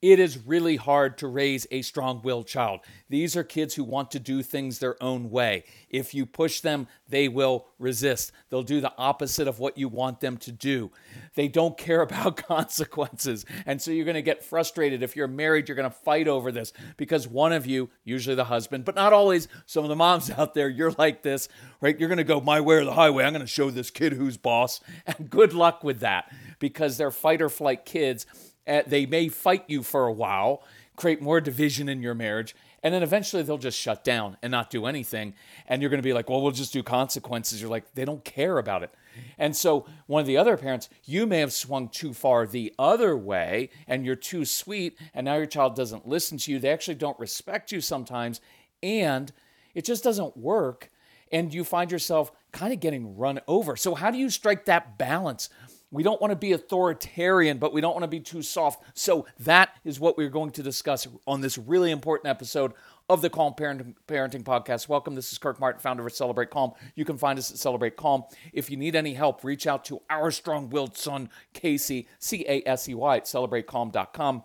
It is really hard to raise a strong willed child. These are kids who want to do things their own way. If you push them, they will resist. They'll do the opposite of what you want them to do. They don't care about consequences. And so you're going to get frustrated. If you're married, you're going to fight over this because one of you, usually the husband, but not always, some of the moms out there, you're like this, right? You're going to go my way or the highway. I'm going to show this kid who's boss. And good luck with that because they're fight or flight kids uh, they may fight you for a while, create more division in your marriage, and then eventually they'll just shut down and not do anything. And you're going to be like, well, we'll just do consequences. You're like, they don't care about it. And so, one of the other parents, you may have swung too far the other way and you're too sweet, and now your child doesn't listen to you. They actually don't respect you sometimes, and it just doesn't work. And you find yourself kind of getting run over. So, how do you strike that balance we don't want to be authoritarian, but we don't want to be too soft. So, that is what we're going to discuss on this really important episode of the Calm Parenting, Parenting Podcast. Welcome. This is Kirk Martin, founder of Celebrate Calm. You can find us at Celebrate Calm. If you need any help, reach out to our strong willed son, Casey, C A S E Y, at celebratecalm.com.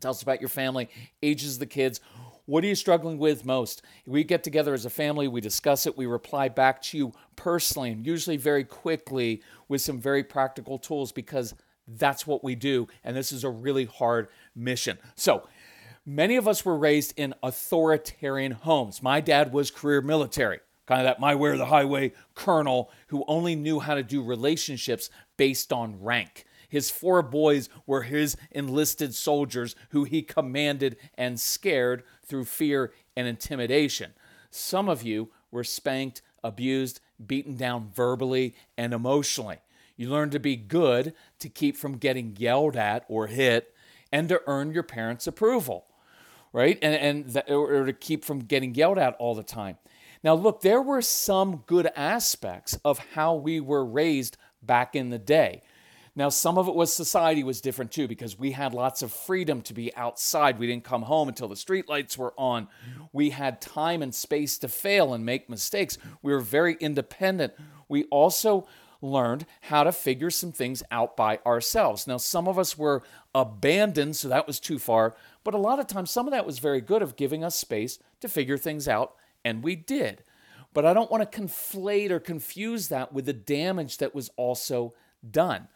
Tell us about your family, ages the kids what are you struggling with most? We get together as a family, we discuss it, we reply back to you personally, and usually very quickly with some very practical tools because that's what we do. And this is a really hard mission. So, many of us were raised in authoritarian homes. My dad was career military, kind of that my way or the highway colonel who only knew how to do relationships based on rank. His four boys were his enlisted soldiers who he commanded and scared through fear and intimidation. Some of you were spanked, abused, beaten down verbally and emotionally. You learn to be good to keep from getting yelled at or hit and to earn your parents' approval, right? And, and or to keep from getting yelled at all the time. Now, look, there were some good aspects of how we were raised back in the day. Now, some of it was society was different too because we had lots of freedom to be outside. We didn't come home until the streetlights were on. We had time and space to fail and make mistakes. We were very independent. We also learned how to figure some things out by ourselves. Now, some of us were abandoned, so that was too far, but a lot of times some of that was very good of giving us space to figure things out, and we did. But I don't want to conflate or confuse that with the damage that was also done.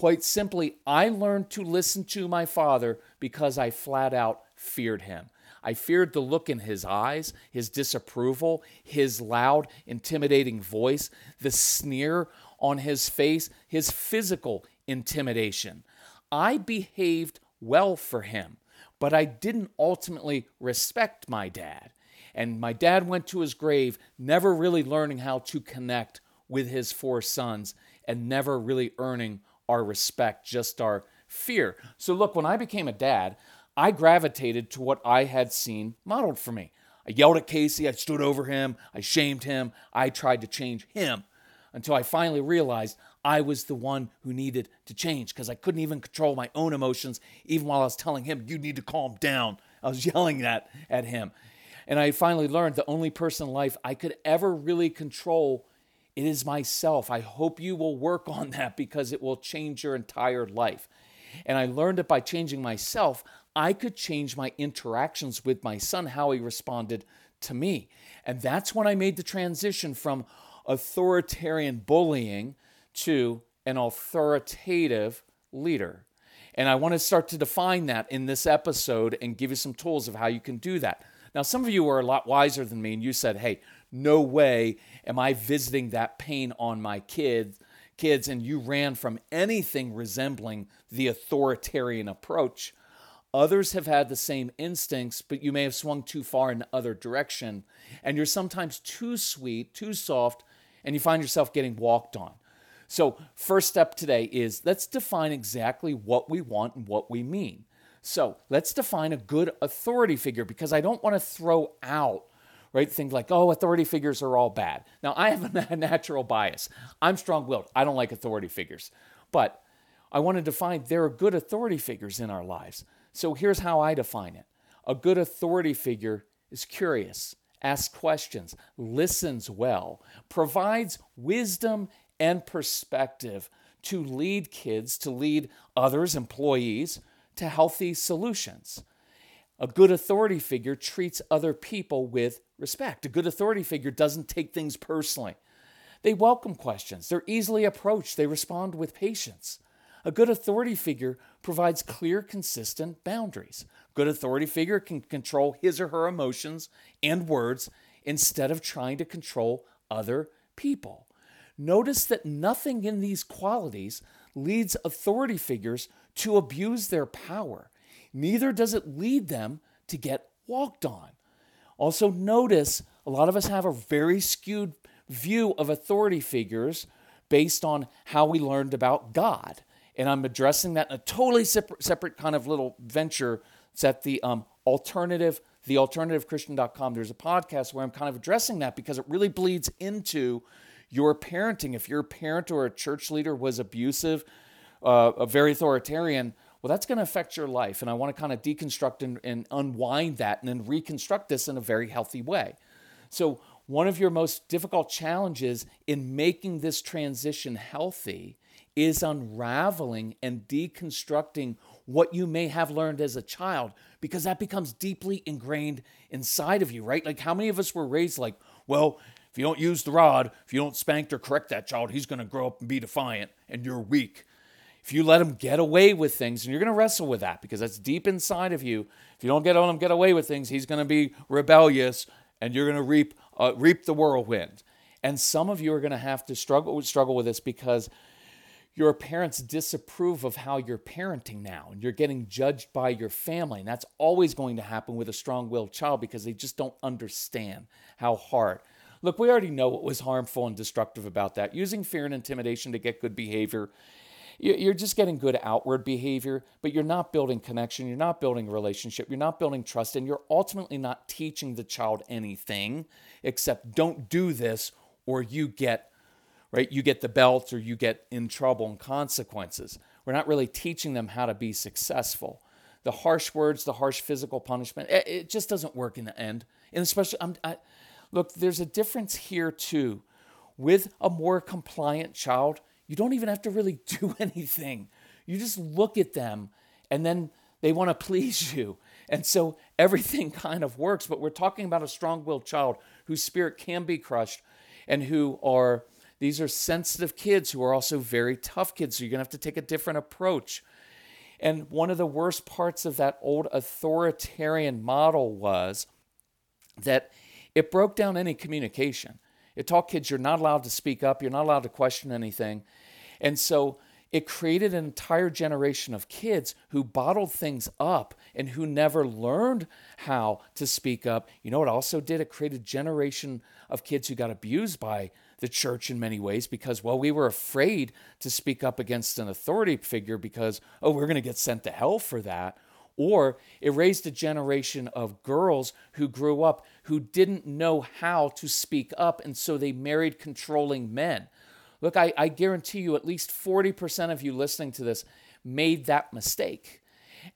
Quite simply, I learned to listen to my father because I flat out feared him. I feared the look in his eyes, his disapproval, his loud, intimidating voice, the sneer on his face, his physical intimidation. I behaved well for him, but I didn't ultimately respect my dad. And my dad went to his grave never really learning how to connect with his four sons and never really earning our respect, just our fear. So, look, when I became a dad, I gravitated to what I had seen modeled for me. I yelled at Casey, I stood over him, I shamed him, I tried to change him until I finally realized I was the one who needed to change because I couldn't even control my own emotions, even while I was telling him, You need to calm down. I was yelling that at him. And I finally learned the only person in life I could ever really control it is myself. I hope you will work on that because it will change your entire life. And I learned that by changing myself, I could change my interactions with my son, how he responded to me. And that's when I made the transition from authoritarian bullying to an authoritative leader. And I want to start to define that in this episode and give you some tools of how you can do that. Now, some of you are a lot wiser than me, and you said, hey, no way am I visiting that pain on my kids kids and you ran from anything resembling the authoritarian approach. Others have had the same instincts, but you may have swung too far in the other direction. And you're sometimes too sweet, too soft, and you find yourself getting walked on. So, first step today is let's define exactly what we want and what we mean. So, let's define a good authority figure because I don't want to throw out right? Things like, oh, authority figures are all bad. Now, I have a natural bias. I'm strong willed. I don't like authority figures. But I want to define there are good authority figures in our lives. So here's how I define it a good authority figure is curious, asks questions, listens well, provides wisdom and perspective to lead kids, to lead others, employees, to healthy solutions. A good authority figure treats other people with respect. A good authority figure doesn't take things personally. They welcome questions, they're easily approached, they respond with patience. A good authority figure provides clear, consistent boundaries. Good authority figure can control his or her emotions and words instead of trying to control other people. Notice that nothing in these qualities leads authority figures to abuse their power neither does it lead them to get walked on. Also, notice a lot of us have a very skewed view of authority figures based on how we learned about God. And I'm addressing that in a totally separate, separate kind of little venture. It's at the um, alternative, thealternativechristian.com. There's a podcast where I'm kind of addressing that because it really bleeds into your parenting. If your parent or a church leader was abusive, uh, a very authoritarian, well, that's going to affect your life. And I want to kind of deconstruct and, and unwind that and then reconstruct this in a very healthy way. So, one of your most difficult challenges in making this transition healthy is unraveling and deconstructing what you may have learned as a child because that becomes deeply ingrained inside of you, right? Like, how many of us were raised like, well, if you don't use the rod, if you don't spank or correct that child, he's going to grow up and be defiant and you're weak if you let him get away with things, and you're going to wrestle with that because that's deep inside of you. If you don't get on him get away with things, he's going to be rebellious, and you're going to reap uh, reap the whirlwind. And some of you are going to have to struggle struggle with this because your parents disapprove of how you're parenting now, and you're getting judged by your family, and that's always going to happen with a strong-willed child because they just don't understand how hard. Look, we already know what was harmful and destructive about that. Using fear and intimidation to get good behavior you're just getting good outward behavior, but you're not building connection. You're not building relationship. You're not building trust. And you're ultimately not teaching the child anything except don't do this or you get, right? You get the belt or you get in trouble and consequences. We're not really teaching them how to be successful. The harsh words, the harsh physical punishment, it, just doesn't work in the end. And especially, I'm, I, look, there's a difference here too. With a more compliant child, you don't even have to really do anything. You just look at them and then they want to please you. And so everything kind of works. But we're talking about a strong willed child whose spirit can be crushed and who are, these are sensitive kids who are also very tough kids. So you're going to have to take a different approach. And one of the worst parts of that old authoritarian model was that it broke down any communication. It taught kids you're not allowed to speak up, you're not allowed to question anything. And so it created an entire generation of kids who bottled things up and who never learned how to speak up. You know what also did? It created a generation of kids who got abused by the church in many ways because, well, we were afraid to speak up against an authority figure because, oh, we're going to get sent to hell for that. Or it raised a generation of girls who grew up who didn't know how to speak up, and so they married controlling men. Look, I, I guarantee you at least 40% of you listening to this made that mistake.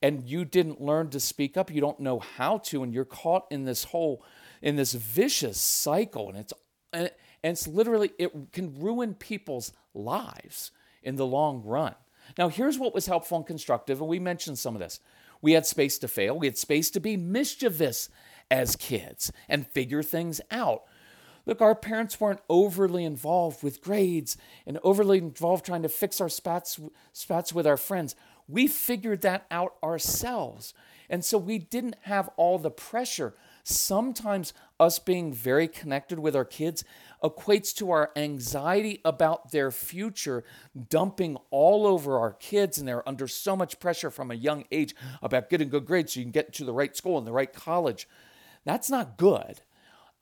And you didn't learn to speak up. You don't know how to, and you're caught in this whole, in this vicious cycle. And it's, and it's literally, it can ruin people's lives in the long run. Now, here's what was helpful and constructive, and we mentioned some of this. We had space to fail, we had space to be mischievous as kids and figure things out. Look, our parents weren't overly involved with grades and overly involved trying to fix our spats, spats with our friends. we figured that out ourselves. And so we didn't have all the pressure. Sometimes us being very connected with our kids equates to our anxiety about their future dumping all over our kids, and they're under so much pressure from a young age about getting good grades so you can get to the right school and the right college. That's not good.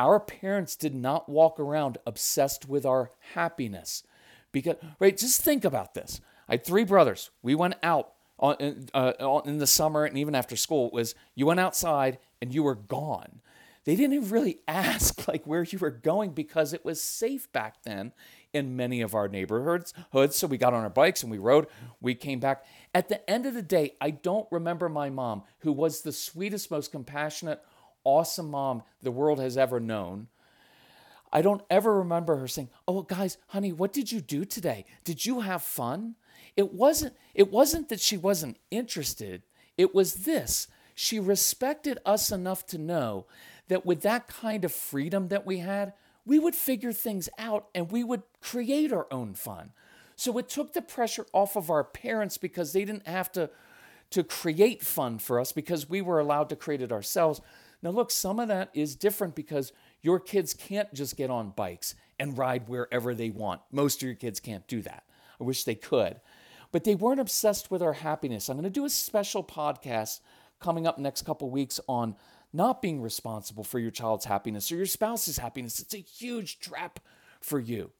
Our parents did not walk around obsessed with our happiness. Because, right, just think about this. I had three brothers. We went out on, uh, in the summer and even after school. It was you went outside and you were gone. They didn't even really ask like where you were going because it was safe back then in many of our neighborhoods. Hoods, so we got on our bikes and we rode. We came back. At the end of the day, I don't remember my mom, who was the sweetest, most compassionate, awesome mom the world has ever known. I don't ever remember her saying, "Oh, guys, honey, what did you do today? Did you have fun?" It wasn't it wasn't that she wasn't interested. It was this. She respected us enough to know that with that kind of freedom that we had, we would figure things out and we would create our own fun. So it took the pressure off of our parents because they didn't have to, to create fun for us because we were allowed to create it ourselves. Now, look, some of that is different because your kids can't just get on bikes and ride wherever they want. Most of your kids can't do that. I wish they could. But they weren't obsessed with our happiness. I'm going to do a special podcast coming up next couple weeks on not being responsible for your child's happiness or your spouse's happiness. It's a huge trap for you.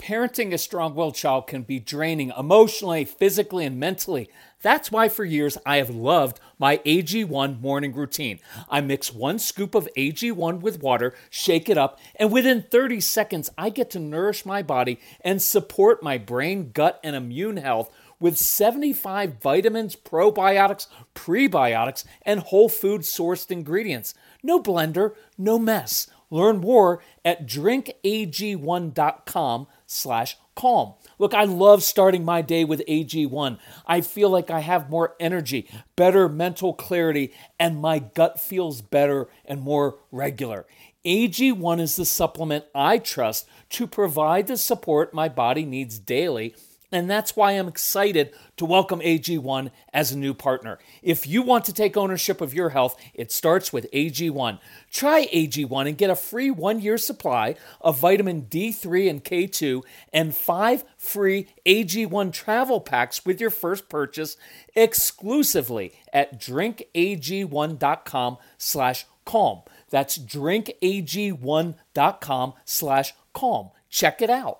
Parenting a strong willed child can be draining emotionally, physically, and mentally. That's why for years I have loved my AG1 morning routine. I mix one scoop of AG1 with water, shake it up, and within 30 seconds, I get to nourish my body and support my brain, gut, and immune health with 75 vitamins, probiotics, prebiotics, and whole food sourced ingredients. No blender, no mess. Learn more at drinkag1.com slash calm. Look, I love starting my day with AG1. I feel like I have more energy, better mental clarity, and my gut feels better and more regular. AG1 is the supplement I trust to provide the support my body needs daily and that's why I'm excited to welcome AG1 as a new partner. If you want to take ownership of your health, it starts with AG1. Try AG1 and get a free one year supply of vitamin D3 and K2 and five free AG1 travel packs with your first purchase exclusively at drinkag1.com slash calm. That's drinkag1.com slash calm. Check it out.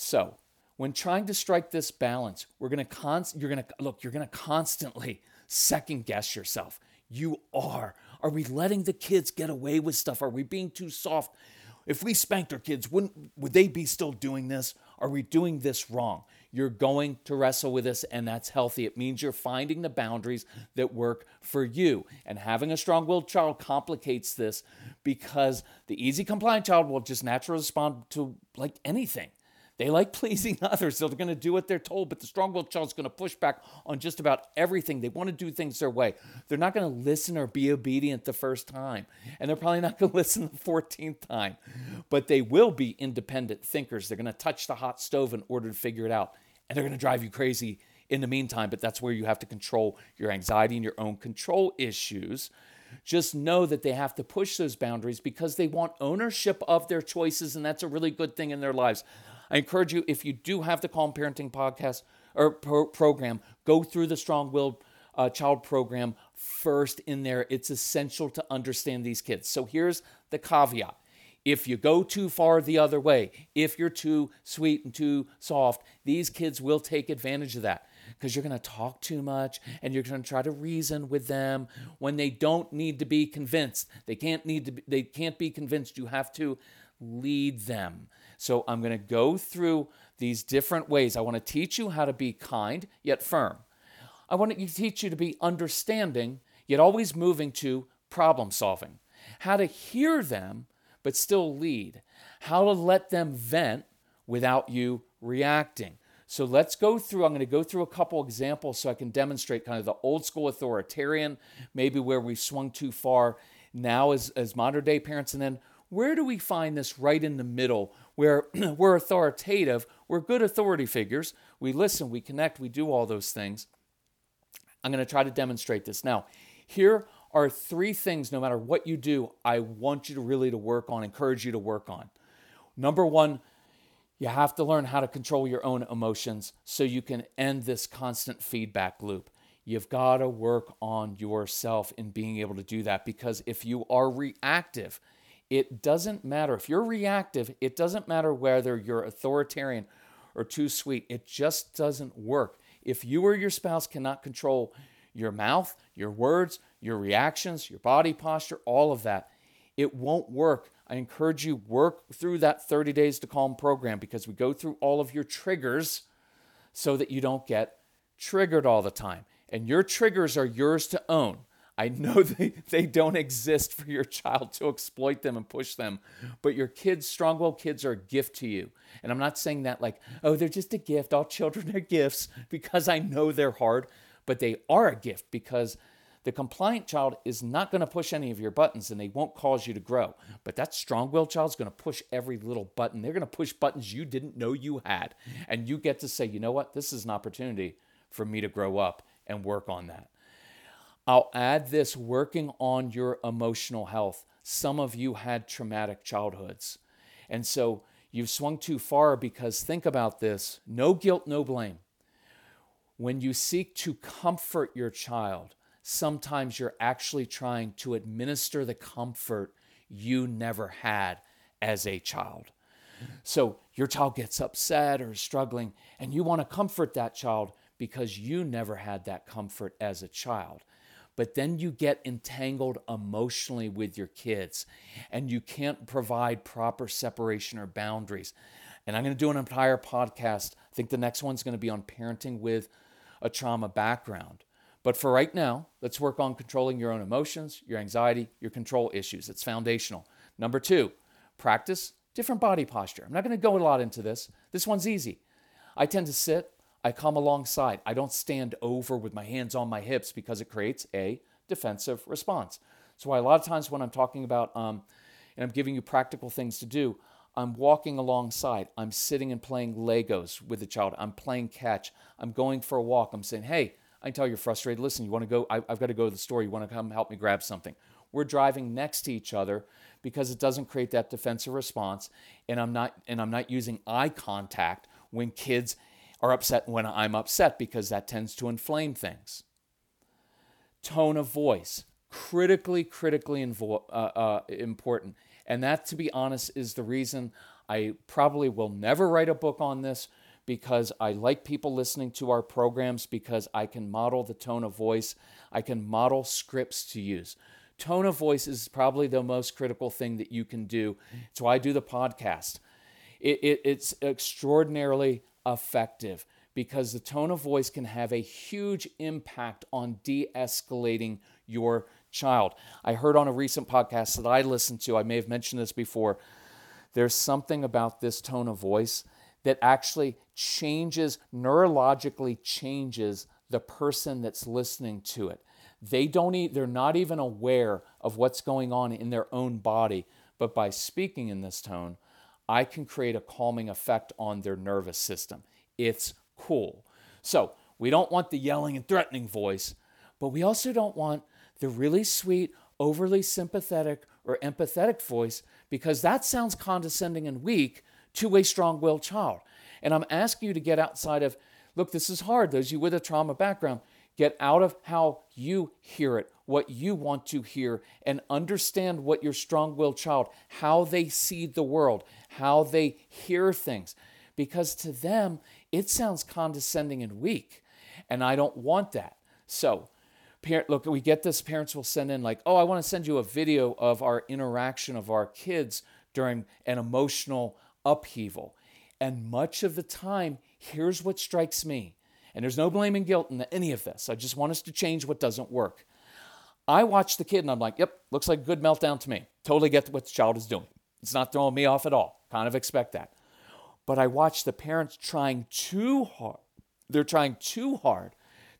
So, when trying to strike this balance, we're to const- you're to look, you're to constantly second guess yourself. You are. Are we letting the kids get away with stuff? Are we being too soft? If we spanked our kids, wouldn't would they be still doing this? Are we doing this wrong? You're going to wrestle with this, and that's healthy. It means you're finding the boundaries that work for you. And having a strong willed child complicates this because the easy compliant child will just naturally respond to like anything. They like pleasing others, so they're going to do what they're told. But the strong willed child is going to push back on just about everything. They want to do things their way. They're not going to listen or be obedient the first time. And they're probably not going to listen the 14th time. But they will be independent thinkers. They're going to touch the hot stove in order to figure it out. And they're going to drive you crazy in the meantime. But that's where you have to control your anxiety and your own control issues. Just know that they have to push those boundaries because they want ownership of their choices, and that's a really good thing in their lives. I encourage you, if you do have the Calm Parenting podcast or pro- program, go through the Strong Willed uh, Child program first in there. It's essential to understand these kids. So here's the caveat. If you go too far the other way, if you're too sweet and too soft, these kids will take advantage of that because you're going to talk too much and you're going to try to reason with them when they don't need to be convinced. They can't need to be, they can't be convinced. You have to lead them. So I'm going to go through these different ways. I want to teach you how to be kind yet firm. I want to teach you to be understanding yet always moving to problem solving. How to hear them but still lead. How to let them vent without you reacting. So let's go through. I'm going to go through a couple examples so I can demonstrate kind of the old school authoritarian, maybe where we've swung too far now as, as modern day parents, and then where do we find this right in the middle where we're authoritative, we're good authority figures, we listen, we connect, we do all those things? I'm going to try to demonstrate this. Now, here are three things, no matter what you do, I want you to really to work on, encourage you to work on. Number one, you have to learn how to control your own emotions so you can end this constant feedback loop. You've got to work on yourself in being able to do that because if you are reactive, it doesn't matter. If you're reactive, it doesn't matter whether you're authoritarian or too sweet. It just doesn't work. If you or your spouse cannot control your mouth, your words, your reactions, your body posture, all of that, it won't work. I encourage you work through that 30 days to calm program because we go through all of your triggers so that you don't get triggered all the time. And your triggers are yours to own. I know they, they don't exist for your child to exploit them and push them, but your kids, strong willed kids, are a gift to you. And I'm not saying that like, oh, they're just a gift. All children are gifts because I know they're hard, but they are a gift because the compliant child is not going to push any of your buttons and they won't cause you to grow. But that strong willed child is going to push every little button. They're going to push buttons you didn't know you had. And you get to say, you know what? This is an opportunity for me to grow up and work on that. I'll add this working on your emotional health. Some of you had traumatic childhoods. And so you've swung too far because think about this no guilt, no blame. When you seek to comfort your child, sometimes you're actually trying to administer the comfort you never had as a child. So your child gets upset or struggling, and you want to comfort that child because you never had that comfort as a child but then you get entangled emotionally with your kids and you can't provide proper separation or boundaries. And I'm going to do an entire podcast. I think the next one's going to be on parenting with a trauma background. But for right now, let's work on controlling your own emotions, your anxiety, your control issues. It's foundational. Number two, practice different body posture. I'm not going to go a lot into this. This one's easy. I tend to sit I come alongside. I don't stand over with my hands on my hips because it creates a defensive response. So why a lot of times when I'm talking about um, and I'm giving you practical things to do, I'm walking alongside. I'm sitting and playing Legos with the child. I'm playing catch. I'm going for a walk. I'm saying, hey, I can tell you're frustrated. Listen, you want to go? I, have got to go to the store. You want to come help me grab something? We're driving next to each other because it doesn't create that defensive response, and I'm not and I'm not using eye contact when kids are upset when I'm upset because that tends to inflame things. Tone of voice, critically, critically invo- uh, uh, important. And that, to be honest, is the reason I probably will never write a book on this because I like people listening to our programs because I can model the tone of voice, I can model scripts to use. Tone of voice is probably the most critical thing that you can do. It's why I do the podcast. It, it, it's extraordinarily effective because the tone of voice can have a huge impact on de escalating your child. I heard on a recent podcast that I listened to, I may have mentioned this before, there's something about this tone of voice that actually changes, neurologically changes the person that's listening to it. They don't e- they're not even aware of what's going on in their own body, but by speaking in this tone, I can create a calming effect on their nervous system. It's cool. So, we don't want the yelling and threatening voice, but we also don't want the really sweet, overly sympathetic or empathetic voice because that sounds condescending and weak to a strong willed child. And I'm asking you to get outside of, look, this is hard, those you with a trauma background. Get out of how you hear it, what you want to hear, and understand what your strong willed child, how they see the world, how they hear things. Because to them, it sounds condescending and weak. And I don't want that. So, parent, look, we get this, parents will send in, like, oh, I want to send you a video of our interaction of our kids during an emotional upheaval. And much of the time, here's what strikes me and there's no blame and guilt in any of this. I just want us to change what doesn't work. I watch the kid and I'm like, yep, looks like a good meltdown to me. Totally get what the child is doing. It's not throwing me off at all. Kind of expect that. But I watch the parents trying too hard. They're trying too hard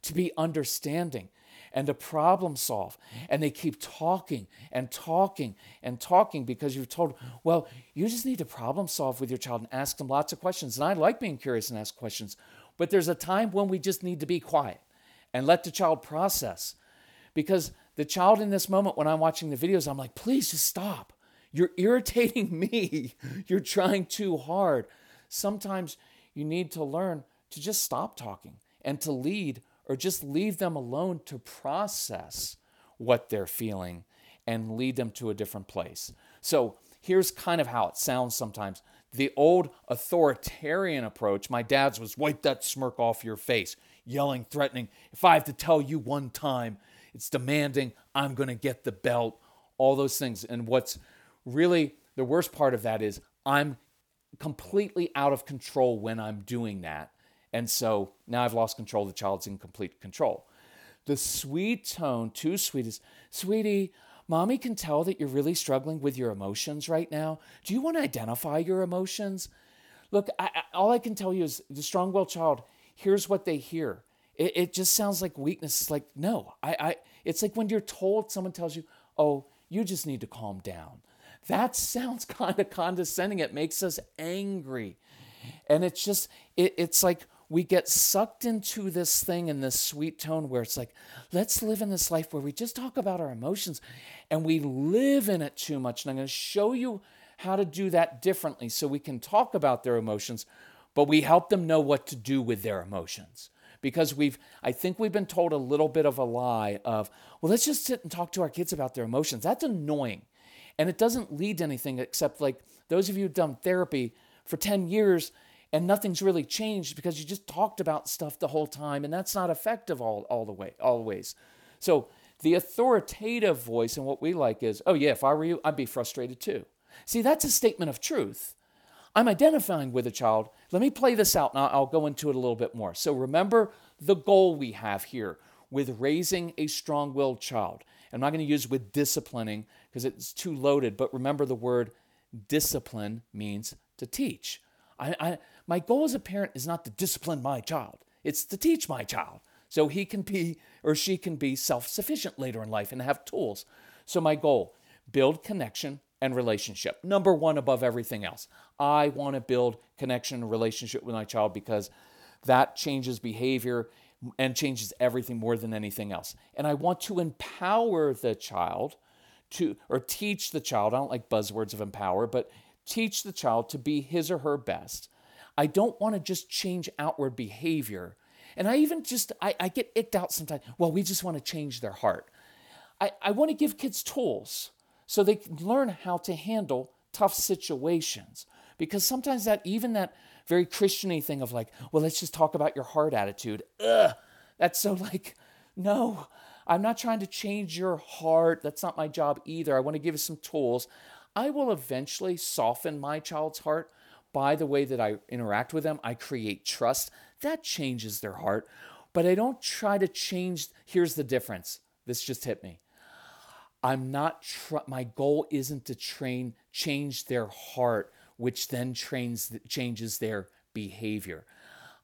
to be understanding. and to problem solve. And they keep talking and talking and talking because you've told, well, you just need to problem solve with your child and ask them lots of questions. And I like being curious and ask questions, but there's a time when we just need to be quiet and let the child process. Because the child in this moment, when I'm watching the videos, I'm like, please just stop. You're irritating me. You're trying too hard. Sometimes you need to learn to just stop talking and to lead or just leave them alone to process what they're feeling and lead them to a different place. So here's kind of how it sounds sometimes. The old authoritarian approach, my dad's was wipe that smirk off your face, yelling, threatening. If I have to tell you one time, it's demanding, I'm going to get the belt, all those things. And what's really the worst part of that is I'm completely out of control when I'm doing that. And so now I've lost control. The child's in complete control. The sweet tone, too sweet, is sweetie, mommy can tell that you're really struggling with your emotions right now. Do you want to identify your emotions? Look, I, I, all I can tell you is the strong willed child here's what they hear. It, it just sounds like weakness. It's like, no, I, I, it's like when you're told someone tells you, oh, you just need to calm down. That sounds kind of condescending. It makes us angry. And it's just, it, it's like we get sucked into this thing in this sweet tone where it's like, let's live in this life where we just talk about our emotions and we live in it too much. And I'm going to show you how to do that differently so we can talk about their emotions, but we help them know what to do with their emotions. Because we've, I think we've been told a little bit of a lie of, well, let's just sit and talk to our kids about their emotions. That's annoying. And it doesn't lead to anything except like those of you who've done therapy for 10 years, and nothing's really changed because you just talked about stuff the whole time and that's not effective all, all the way always. So the authoritative voice and what we like is oh yeah if i were you i'd be frustrated too. See that's a statement of truth. I'm identifying with a child. Let me play this out and i'll go into it a little bit more. So remember the goal we have here with raising a strong-willed child. I'm not going to use with disciplining because it's too loaded but remember the word discipline means to teach. I, I, my goal as a parent is not to discipline my child, it's to teach my child so he can be or she can be self sufficient later in life and have tools. So, my goal build connection and relationship. Number one above everything else. I want to build connection and relationship with my child because that changes behavior and changes everything more than anything else. And I want to empower the child to, or teach the child, I don't like buzzwords of empower, but teach the child to be his or her best. I don't want to just change outward behavior. And I even just, I, I get icked out sometimes. Well, we just want to change their heart. I, I want to give kids tools so they can learn how to handle tough situations. Because sometimes that, even that very Christiany thing of like, well, let's just talk about your heart attitude. Ugh, that's so like, no, I'm not trying to change your heart. That's not my job either. I want to give you some tools. I will eventually soften my child's heart by the way that I interact with them. I create trust. That changes their heart. But I don't try to change. Here's the difference. This just hit me. I'm not, tr- my goal isn't to train, change their heart, which then trains, changes their behavior.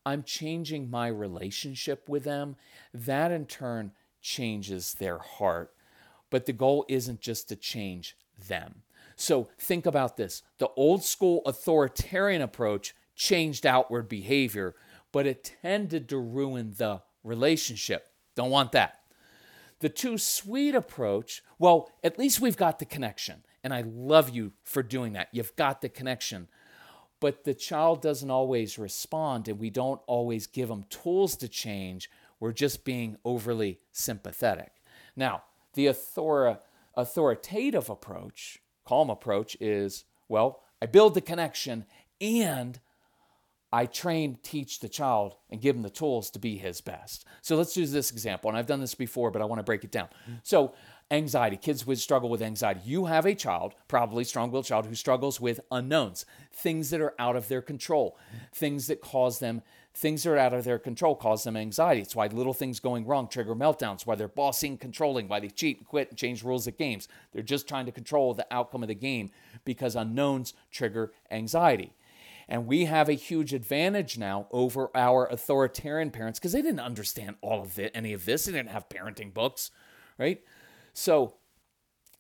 I'm changing my relationship with them. That in turn changes their heart. But the goal isn't just to change them. So think about this the old school authoritarian approach changed outward behavior, but it tended to ruin the relationship. Don't want that. The too sweet approach, well, at least we've got the connection. And I love you for doing that. You've got the connection. But the child doesn't always respond, and we don't always give them tools to change. We're just being overly sympathetic. Now, the author- authoritative approach calm approach is well, I build the connection and I train, teach the child, and give him the tools to be his best. So let's use this example. And I've done this before, but I want to break it down. So, anxiety, kids would struggle with anxiety. You have a child, probably strong willed child, who struggles with unknowns, things that are out of their control, things that cause them Things that are out of their control cause them anxiety. It's why little things going wrong trigger meltdowns, why they're bossing, controlling, why they cheat and quit and change rules of games. They're just trying to control the outcome of the game because unknowns trigger anxiety. And we have a huge advantage now over our authoritarian parents because they didn't understand all of it, any of this. They didn't have parenting books, right? So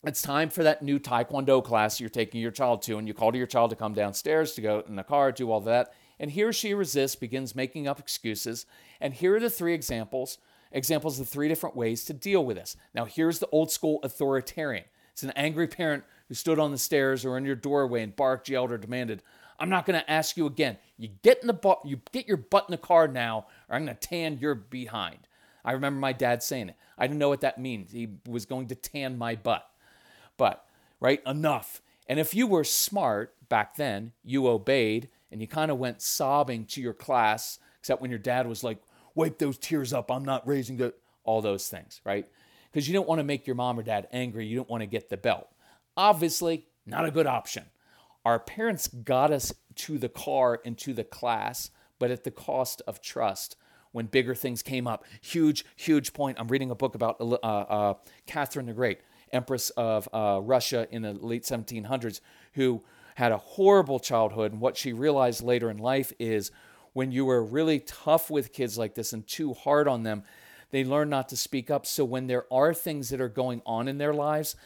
it's time for that new Taekwondo class you're taking your child to, and you call to your child to come downstairs to go in the car, do all that. And here she resists, begins making up excuses. And here are the three examples examples of three different ways to deal with this. Now, here's the old school authoritarian. It's an angry parent who stood on the stairs or in your doorway and barked, yelled, or demanded, I'm not going to ask you again. You get in the bu- you get your butt in the car now, or I'm going to tan your behind. I remember my dad saying it. I didn't know what that means. He was going to tan my butt. But, right, enough. And if you were smart back then, you obeyed and you kind of went sobbing to your class, except when your dad was like, wipe those tears up. I'm not raising the, all those things, right? Because you don't want to make your mom or dad angry. You don't want to get the belt. Obviously, not a good option. Our parents got us to the car and to the class, but at the cost of trust when bigger things came up. Huge, huge point. I'm reading a book about uh, uh, Catherine the Great, Empress of uh, Russia in the late 1700s, who had a horrible childhood. And what she realized later in life is when you were really tough with kids like this and too hard on them, they learn not to speak up. So when there are things that are going on in their lives,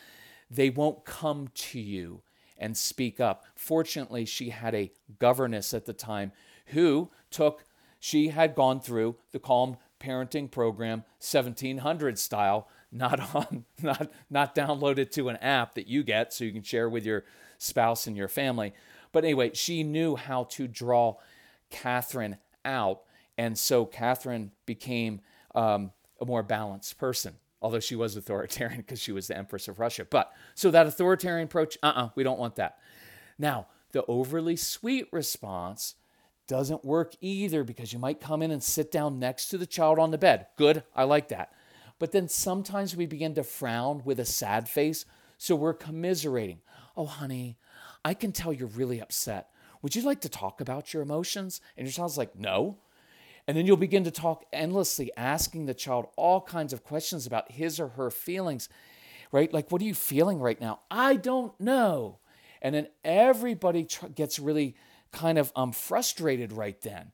they won't come to you and speak up. Fortunately, she had a governess at the time who took, she had gone through the Calm Parenting Program 1700 style, not on, not, not downloaded to an app that you get so you can share with your spouse and your family. But anyway, she knew how to draw Catherine out. And so Catherine became um, a more balanced person although she was authoritarian because she was the Empress of Russia. But so that authoritarian approach, uh uh-uh, uh we don't want that. Now, the overly sweet response doesn't work either because you might come in and sit down next to the child on the bed. Good, I like that. But then sometimes we begin to frown with a sad face, so we're commiserating. Oh, honey, I can tell you're really upset. Would you like to talk about your emotions? And your child's like, no. And then you'll begin to talk endlessly, asking the child all kinds of questions about his or her feelings, right? Like, what are you feeling right now? I don't know. And then everybody tr- gets really kind of um, frustrated right then.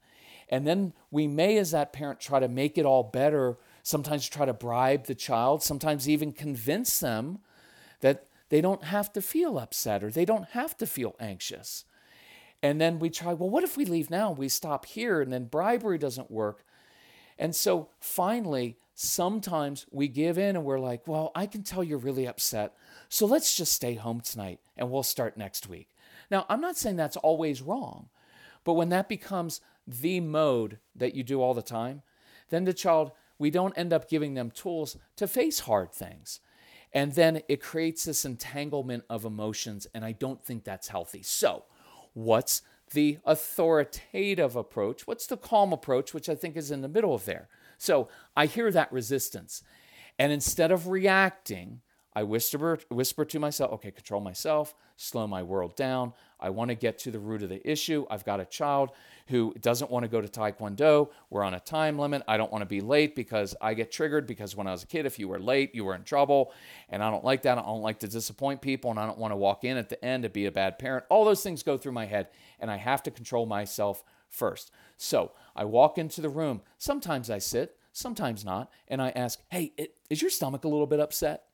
And then we may, as that parent, try to make it all better, sometimes try to bribe the child, sometimes even convince them that they don't have to feel upset or they don't have to feel anxious. And then we try, well, what if we leave now? We stop here, and then bribery doesn't work. And so finally, sometimes we give in and we're like, well, I can tell you're really upset. So let's just stay home tonight and we'll start next week. Now, I'm not saying that's always wrong, but when that becomes the mode that you do all the time, then the child, we don't end up giving them tools to face hard things. And then it creates this entanglement of emotions, and I don't think that's healthy. So, What's the authoritative approach? What's the calm approach, which I think is in the middle of there? So I hear that resistance. And instead of reacting, I whisper, whisper to myself, okay, control myself, slow my world down. I want to get to the root of the issue. I've got a child who doesn't want to go to Taekwondo. We're on a time limit. I don't want to be late because I get triggered because when I was a kid, if you were late, you were in trouble. And I don't like that. I don't like to disappoint people. And I don't want to walk in at the end and be a bad parent. All those things go through my head. And I have to control myself first. So I walk into the room. Sometimes I sit, sometimes not. And I ask, hey, is your stomach a little bit upset?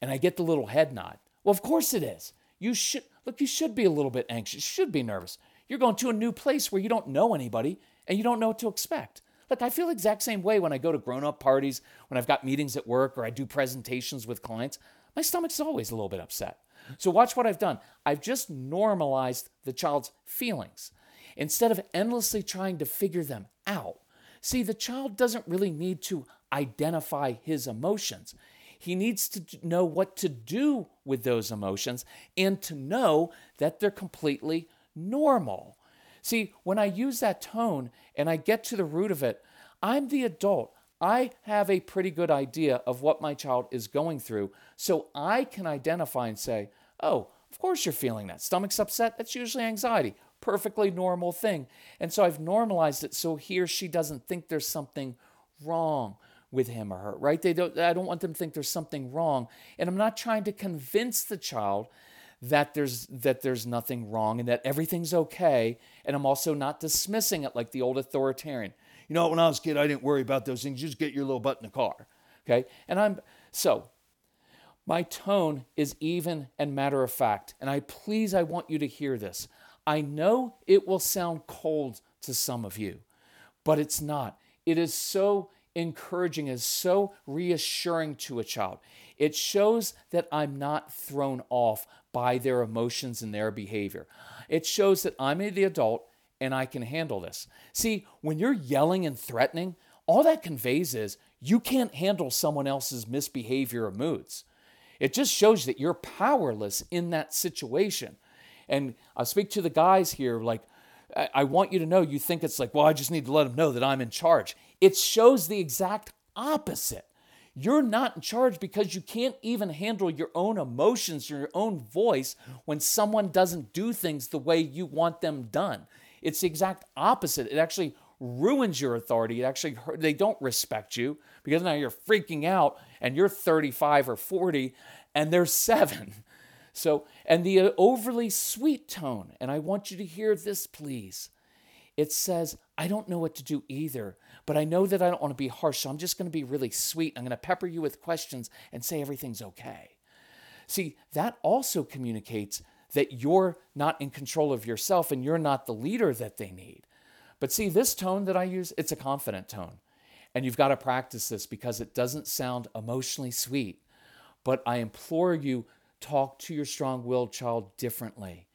And I get the little head nod. Well, of course it is. You should look, you should be a little bit anxious, you should be nervous. You're going to a new place where you don't know anybody and you don't know what to expect. Look, I feel the exact same way when I go to grown-up parties, when I've got meetings at work or I do presentations with clients. My stomach's always a little bit upset. So watch what I've done. I've just normalized the child's feelings instead of endlessly trying to figure them out. See, the child doesn't really need to identify his emotions. He needs to know what to do with those emotions and to know that they're completely normal. See, when I use that tone and I get to the root of it, I'm the adult. I have a pretty good idea of what my child is going through, so I can identify and say, oh, of course you're feeling that. Stomach's upset, that's usually anxiety. Perfectly normal thing. And so I've normalized it so he or she doesn't think there's something wrong with him or her, right? They don't, I don't want them to think there's something wrong. And I'm not trying to convince the child that there's that there's nothing wrong and that everything's okay. And i'm also not dismissing it like the old authoritarian. You know when i was a kid i didn't worry about those things. Just get your little butt in the car okay? And i'm so my tone is even and matter of fact. And i please i want you to hear this. I know it will sound cold to some of you but it's not. It is so encouraging is so reassuring to a child it shows that I'm not thrown off by their emotions and their behavior. It shows that I'm the adult and I can handle this. See, when you're yelling and threatening, all that conveys is you can't handle someone else's misbehavior or moods. It just shows that you're powerless in that situation. And I speak to the guys here like, I want you to know you think it's like, well, I just need to let them know that I'm in charge. It shows the exact opposite. You're not in charge because you can't even handle your own emotions, your own voice when someone doesn't do things the way you want them done. It's the exact opposite. It actually ruins your authority. It actually they don't respect you because now you're freaking out and you're 35 or 40 and they're 7. So, and the uh, overly sweet tone, and I want you to hear this please. It says, I don't know what to do either, but I know that I don't want to be harsh, so I'm just going to be really sweet. I'm going to pepper you with questions and say everything's okay. See, that also communicates that you're not in control of yourself and you're not the leader that they need. But see, this tone that I use, it's a confident tone. And you've got to practice this because it doesn't sound emotionally sweet. But I implore you, talk to your strong willed child differently.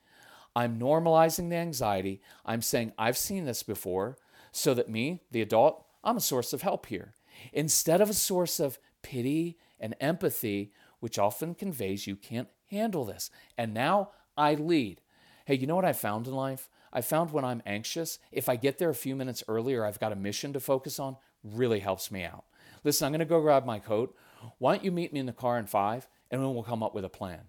I'm normalizing the anxiety. I'm saying, I've seen this before so that me, the adult, I'm a source of help here. Instead of a source of pity and empathy, which often conveys you can't handle this. And now I lead. Hey, you know what I found in life? I found when I'm anxious, if I get there a few minutes earlier, I've got a mission to focus on, really helps me out. Listen, I'm going to go grab my coat. Why don't you meet me in the car in five, and then we'll come up with a plan.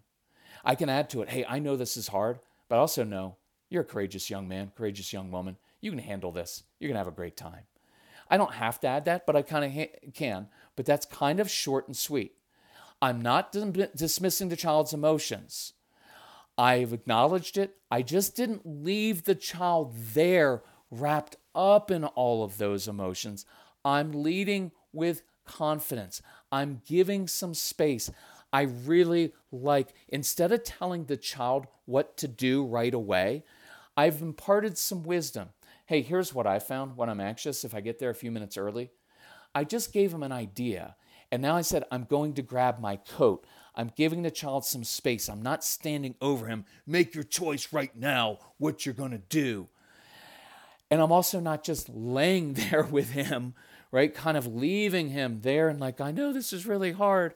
I can add to it, hey, I know this is hard, but I also know you're a courageous young man, courageous young woman. You can handle this. You're going to have a great time. I don't have to add that, but I kind of ha- can. But that's kind of short and sweet. I'm not dismissing the child's emotions. I've acknowledged it. I just didn't leave the child there wrapped up in all of those emotions. I'm leading with confidence. I'm giving some space. I really like, instead of telling the child what to do right away, I've imparted some wisdom hey, here's what I found when I'm anxious if I get there a few minutes early. I just gave him an idea. And now I said, I'm going to grab my coat. I'm giving the child some space. I'm not standing over him. Make your choice right now what you're going to do. And I'm also not just laying there with him, right? Kind of leaving him there and like, I know this is really hard.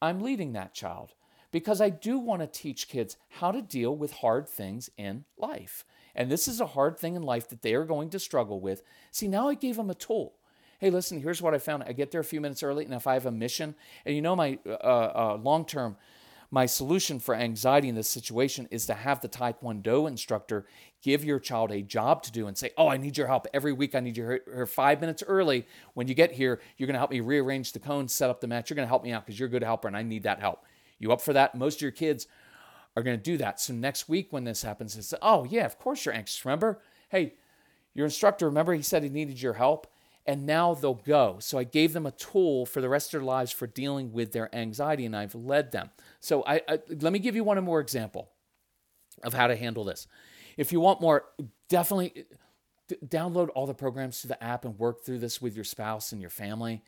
I'm leading that child because I do want to teach kids how to deal with hard things in life. And this is a hard thing in life that they are going to struggle with. See, now I gave them a tool. Hey, listen, here's what I found. I get there a few minutes early, and if I have a mission, and you know, my uh, uh, long term, my solution for anxiety in this situation is to have the Taekwondo instructor give your child a job to do and say, Oh, I need your help. Every week, I need you here five minutes early. When you get here, you're going to help me rearrange the cones, set up the match. You're going to help me out because you're a good helper and I need that help. You up for that? Most of your kids are going to do that. So next week when this happens, it's oh yeah, of course you're anxious. Remember, hey, your instructor, remember he said he needed your help, and now they'll go. So I gave them a tool for the rest of their lives for dealing with their anxiety, and I've led them. So I, I let me give you one more example of how to handle this. If you want more, definitely download all the programs to the app and work through this with your spouse and your family.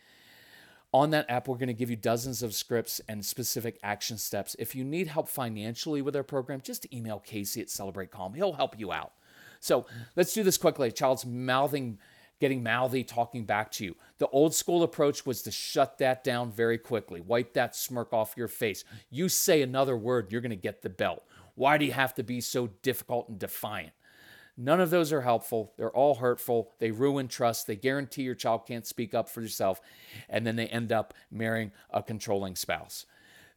On that app, we're going to give you dozens of scripts and specific action steps. If you need help financially with our program, just email Casey at Celebrate Calm. He'll help you out. So let's do this quickly. A child's mouthing, getting mouthy, talking back to you. The old school approach was to shut that down very quickly, wipe that smirk off your face. You say another word, you're going to get the belt. Why do you have to be so difficult and defiant? None of those are helpful. They're all hurtful. They ruin trust. They guarantee your child can't speak up for yourself. And then they end up marrying a controlling spouse.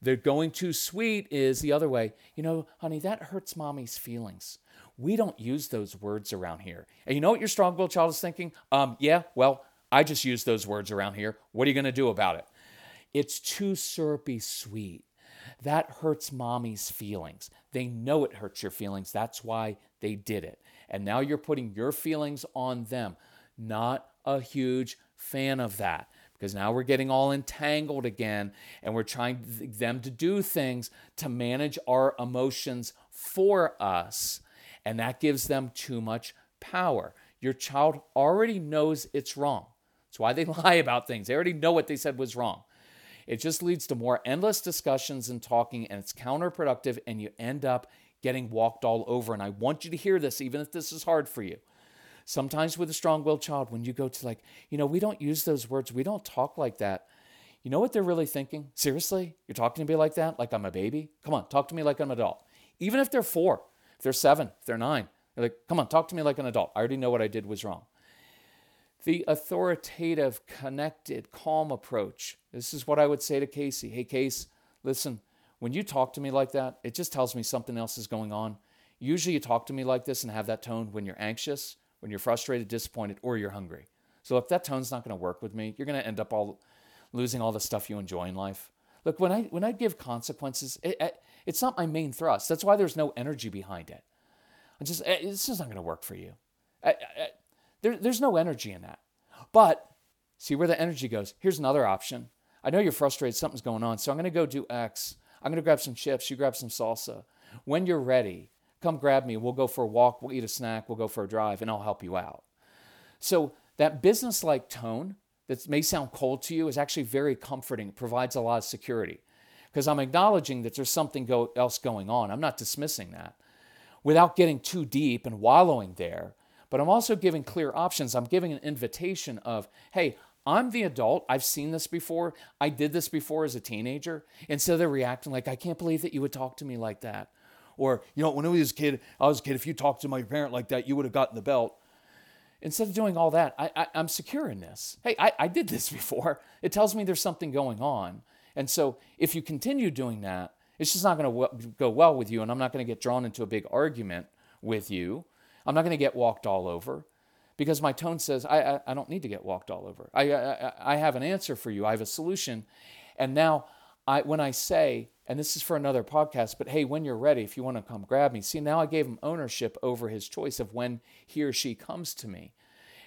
They're going too sweet is the other way. You know, honey, that hurts mommy's feelings. We don't use those words around here. And you know what your strong willed child is thinking? Um, yeah, well, I just use those words around here. What are you going to do about it? It's too syrupy sweet. That hurts mommy's feelings. They know it hurts your feelings. That's why they did it. And now you're putting your feelings on them. Not a huge fan of that because now we're getting all entangled again and we're trying them to do things to manage our emotions for us. And that gives them too much power. Your child already knows it's wrong. That's why they lie about things. They already know what they said was wrong. It just leads to more endless discussions and talking, and it's counterproductive, and you end up getting walked all over. And I want you to hear this, even if this is hard for you. Sometimes with a strong willed child, when you go to, like, you know, we don't use those words, we don't talk like that. You know what they're really thinking? Seriously? You're talking to me like that? Like I'm a baby? Come on, talk to me like I'm an adult. Even if they're four, if they're seven, if they're nine, they're like, come on, talk to me like an adult. I already know what I did was wrong. The authoritative, connected, calm approach. This is what I would say to Casey. Hey, Case, listen, when you talk to me like that, it just tells me something else is going on. Usually you talk to me like this and have that tone when you're anxious when you're frustrated, disappointed, or you're hungry. So if that tone's not going to work with me, you're going to end up all losing all the stuff you enjoy in life. Look, when I when I give consequences, it, it, it's not my main thrust. That's why there's no energy behind it. I just eh, it's just not going to work for you. I, there, there's no energy in that. But see where the energy goes. Here's another option. I know you're frustrated. Something's going on. So I'm going to go do X. I'm going to grab some chips. You grab some salsa. When you're ready, Come grab me. We'll go for a walk. We'll eat a snack. We'll go for a drive, and I'll help you out. So, that business like tone that may sound cold to you is actually very comforting. Provides a lot of security because I'm acknowledging that there's something go- else going on. I'm not dismissing that without getting too deep and wallowing there. But I'm also giving clear options. I'm giving an invitation of, hey, I'm the adult. I've seen this before. I did this before as a teenager. Instead of they're reacting like, I can't believe that you would talk to me like that. Or, you know, when I was a kid, I was a kid, if you talked to my parent like that, you would have gotten the belt. Instead of doing all that, I, am secure in this. Hey, I, I did this before. It tells me there's something going on. And so if you continue doing that, it's just not going to w- go well with you. And I'm not going to get drawn into a big argument with you. I'm not going to get walked all over because my tone says, I, I, I don't need to get walked all over. I, I, I have an answer for you, I have a solution. And now, I, when I say, and this is for another podcast, but hey, when you're ready, if you want to come grab me, see, now I gave him ownership over his choice of when he or she comes to me.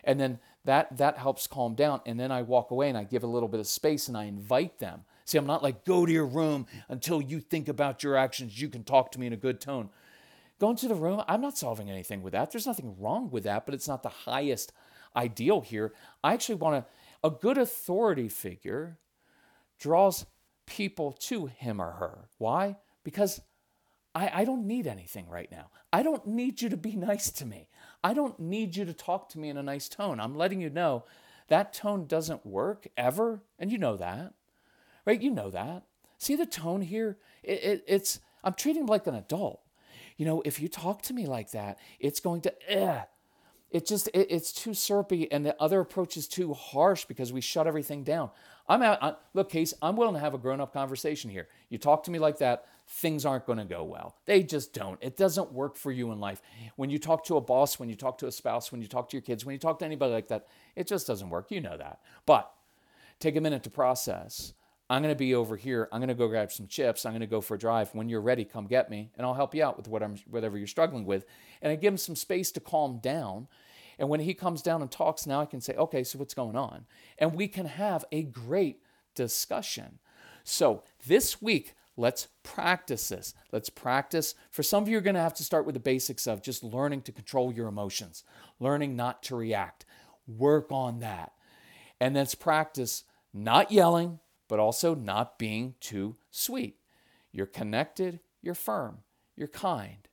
And then that that helps calm down. And then I walk away and I give a little bit of space and I invite them. See, I'm not like, go to your room until you think about your actions. You can talk to me in a good tone. Go into the room, I'm not solving anything with that. There's nothing wrong with that, but it's not the highest ideal here. I actually want to, a good authority figure draws people to him or her. Why? Because I, I don't need anything right now. I don't need you to be nice to me. I don't need you to talk to me in a nice tone. I'm letting you know that tone doesn't work ever. And you know that, right? You know that. See the tone here? It, it, it's, I'm treating him like an adult. You know, if you talk to me like that, it's going to, eh, it just it, it's too syrupy and the other approach is too harsh because we shut everything down i'm out I, look case i'm willing to have a grown-up conversation here you talk to me like that things aren't going to go well they just don't it doesn't work for you in life when you talk to a boss when you talk to a spouse when you talk to your kids when you talk to anybody like that it just doesn't work you know that but take a minute to process I'm going to be over here. I'm going to go grab some chips. I'm going to go for a drive. When you're ready, come get me, and I'll help you out with what I'm, whatever you're struggling with. And I give him some space to calm down. And when he comes down and talks, now I can say, okay, so what's going on? And we can have a great discussion. So this week, let's practice this. Let's practice. For some of you, you're going to have to start with the basics of just learning to control your emotions, learning not to react. Work on that. And let's practice not yelling but also not being too sweet. You're connected, you're firm, you're kind.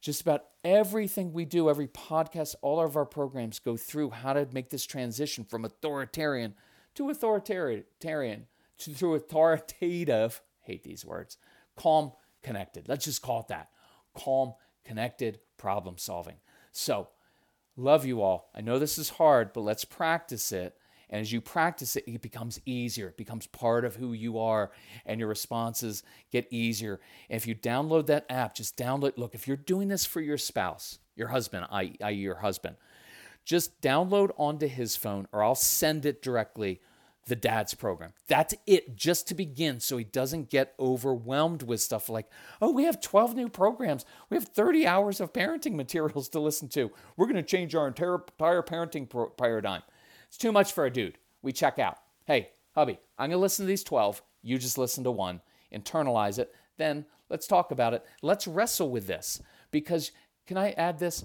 Just about everything we do, every podcast, all of our programs go through how to make this transition from authoritarian to authoritarian to through authoritative, hate these words, calm, connected. Let's just call it that. Calm, connected problem solving. So, love you all. I know this is hard, but let's practice it and as you practice it, it becomes easier. It becomes part of who you are, and your responses get easier. If you download that app, just download. Look, if you're doing this for your spouse, your husband, i.e., your husband, just download onto his phone, or I'll send it directly the dad's program. That's it, just to begin, so he doesn't get overwhelmed with stuff like, oh, we have 12 new programs. We have 30 hours of parenting materials to listen to. We're going to change our entire, entire parenting pro- paradigm. It's too much for a dude. We check out. Hey, hubby, I'm going to listen to these 12. You just listen to one, internalize it. Then let's talk about it. Let's wrestle with this because, can I add this?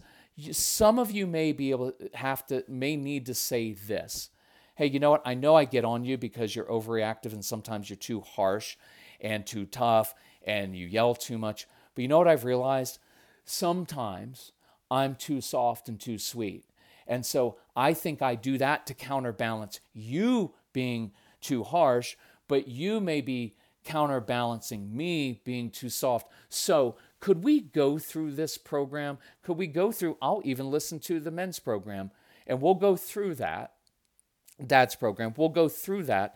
Some of you may be able have to, may need to say this hey, you know what? I know I get on you because you're overreactive and sometimes you're too harsh and too tough and you yell too much. But you know what I've realized? Sometimes I'm too soft and too sweet. And so I think I do that to counterbalance you being too harsh, but you may be counterbalancing me being too soft. So, could we go through this program? Could we go through? I'll even listen to the men's program and we'll go through that dad's program. We'll go through that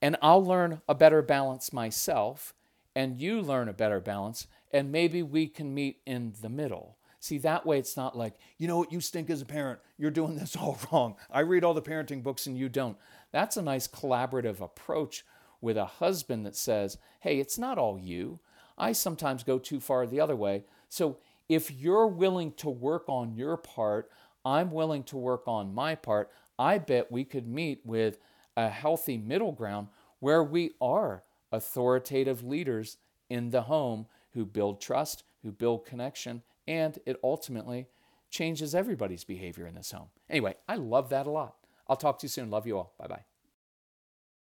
and I'll learn a better balance myself and you learn a better balance and maybe we can meet in the middle. See, that way it's not like, you know what, you stink as a parent. You're doing this all wrong. I read all the parenting books and you don't. That's a nice collaborative approach with a husband that says, hey, it's not all you. I sometimes go too far the other way. So if you're willing to work on your part, I'm willing to work on my part. I bet we could meet with a healthy middle ground where we are authoritative leaders in the home who build trust, who build connection, and it ultimately changes everybody's behavior in this home. Anyway, I love that a lot. I'll talk to you soon. Love you all. Bye bye.